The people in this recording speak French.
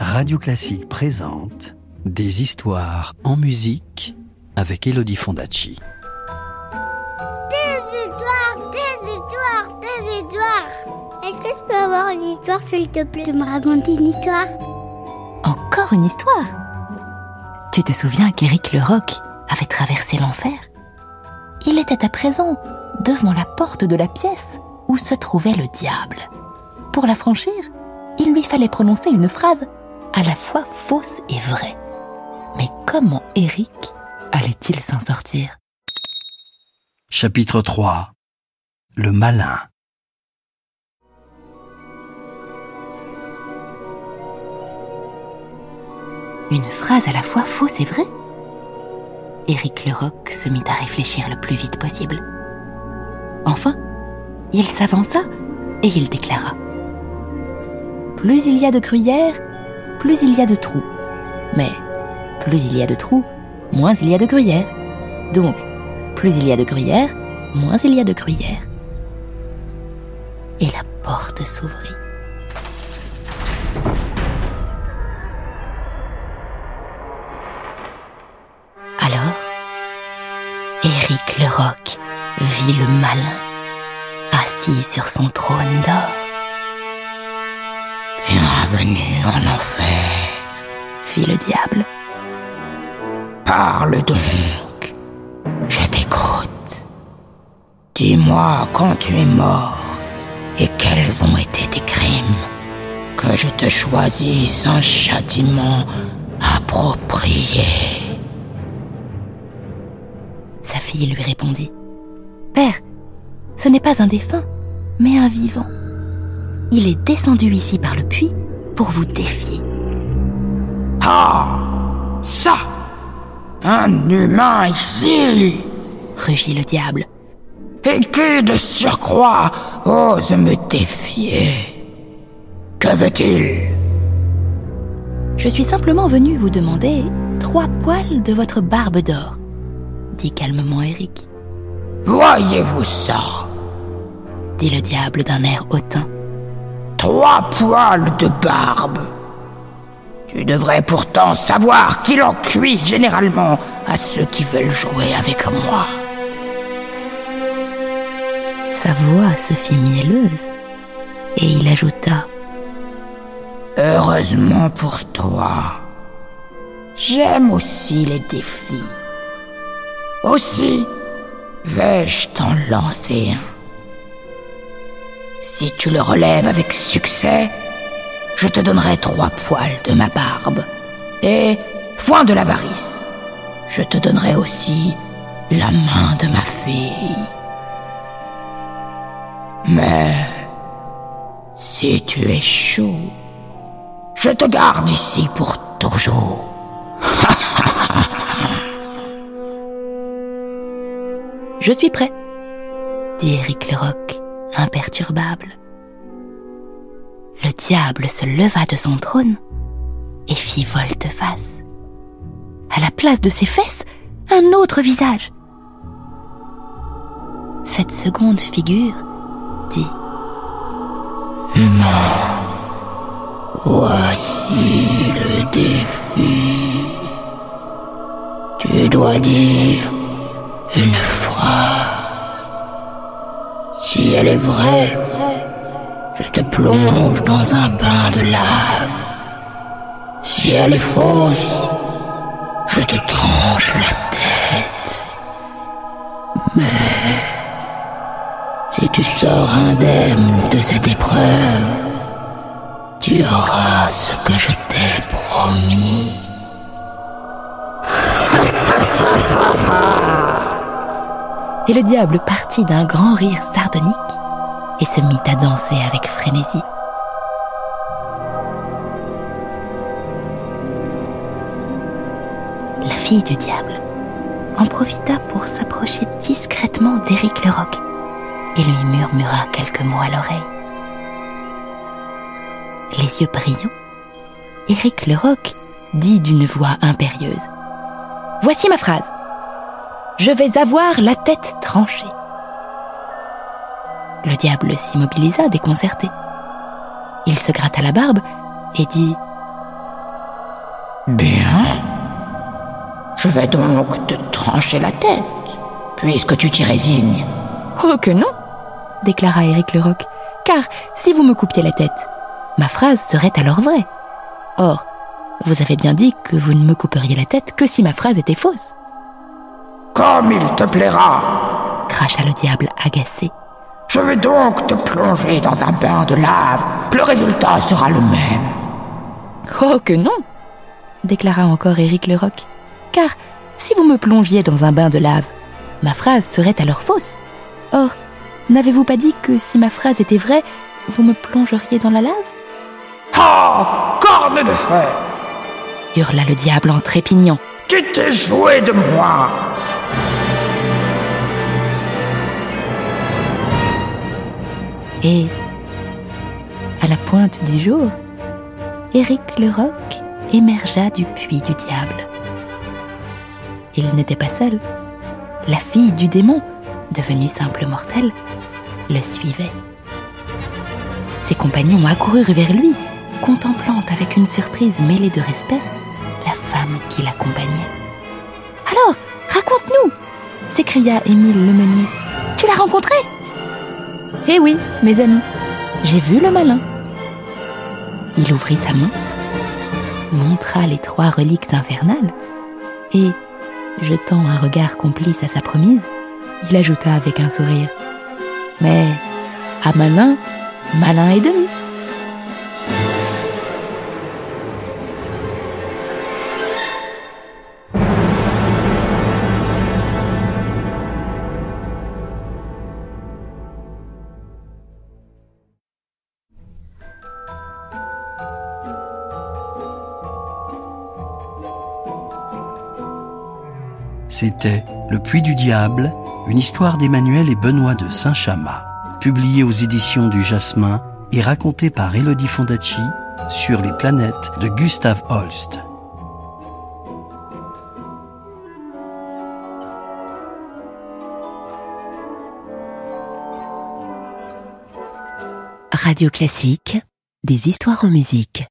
Radio Classique présente Des histoires en musique avec Elodie Fondacci. Des histoires, des histoires, des histoires. Est-ce que je peux avoir une histoire, s'il te plaît, de me raconter une histoire? Encore une histoire? Tu te souviens qu'Éric le Roc avait traversé l'enfer? Il était à présent devant la porte de la pièce où se trouvait le diable. Pour la franchir, il lui fallait prononcer une phrase à la fois fausse et vraie. Mais comment Eric allait-il s'en sortir? Chapitre 3 Le malin. Une phrase à la fois fausse et vraie? Éric Leroc se mit à réfléchir le plus vite possible. Enfin, il s'avança et il déclara Plus il y a de gruyères, plus il y a de trous. Mais plus il y a de trous, moins il y a de gruyères. Donc, plus il y a de gruyères, moins il y a de gruyères. Et la porte s'ouvrit. Alors, Éric le Roc vit le malin assis sur son trône d'or. Bienvenue en enfer, fit le diable. Parle donc, je t'écoute. Dis-moi quand tu es mort et quels ont été tes crimes, que je te choisisse un châtiment approprié. Sa fille lui répondit Père, ce n'est pas un défunt, mais un vivant. Il est descendu ici par le puits pour vous défier. Ah Ça Un humain ici rugit le diable. Et qui de surcroît ose me défier Que veut-il? Je suis simplement venu vous demander trois poils de votre barbe d'or, dit calmement Eric. Voyez-vous ça? Dit le diable d'un air hautain. Trois poils de barbe. Tu devrais pourtant savoir qu'il en cuit généralement à ceux qui veulent jouer avec moi. Sa voix se fit mielleuse et il ajouta Heureusement pour toi, j'aime aussi les défis. Aussi, vais-je t'en lancer un si tu le relèves avec succès, je te donnerai trois poils de ma barbe. Et, foin de l'avarice, je te donnerai aussi la main de ma fille. Mais, si tu échoues, je te garde ici pour toujours. je suis prêt, dit Eric Leroc imperturbable. Le diable se leva de son trône et fit volte-face. À la place de ses fesses, un autre visage. Cette seconde figure dit Humain, voici le défi. Tu dois dire une phrase. Si elle est vraie, je te plonge dans un bain de lave. Si elle est fausse, je te tranche la tête. Mais si tu sors indemne de cette épreuve, tu auras ce que je t'ai promis. Et le diable partit d'un grand rire sardonique et se mit à danser avec frénésie. La fille du diable en profita pour s'approcher discrètement d'Éric Leroc et lui murmura quelques mots à l'oreille. Les yeux brillants, Éric Leroc dit d'une voix impérieuse Voici ma phrase. Je vais avoir la tête tranchée. Le diable s'immobilisa déconcerté. Il se gratta la barbe et dit Bien. Je vais donc te trancher la tête, puisque tu t'y résignes. Oh que non déclara Éric Leroc, car si vous me coupiez la tête, ma phrase serait alors vraie. Or, vous avez bien dit que vous ne me couperiez la tête que si ma phrase était fausse. Comme il te plaira, cracha le diable agacé. Je vais donc te plonger dans un bain de lave. Le résultat sera le même. Oh que non déclara encore Éric Leroc. Car si vous me plongiez dans un bain de lave, ma phrase serait alors fausse. Or, n'avez-vous pas dit que si ma phrase était vraie, vous me plongeriez dans la lave? Ah Corne de fer hurla le diable en trépignant. Tu t'es joué de moi Et, à la pointe du jour, Éric le Roc émergea du puits du diable. Il n'était pas seul. La fille du démon, devenue simple mortelle, le suivait. Ses compagnons accoururent vers lui, contemplant avec une surprise mêlée de respect la femme qui l'accompagnait. Alors, raconte-nous s'écria Émile Lemeunier. Tu l'as rencontré Eh oui, mes amis, j'ai vu le malin. Il ouvrit sa main, montra les trois reliques infernales et, jetant un regard complice à sa promise, il ajouta avec un sourire Mais à malin, malin et demi. C'était Le Puits du Diable, une histoire d'Emmanuel et Benoît de Saint-Chamas, publiée aux éditions du Jasmin et racontée par Elodie Fondacci sur les planètes de Gustave Holst. Radio Classique, des histoires en musique.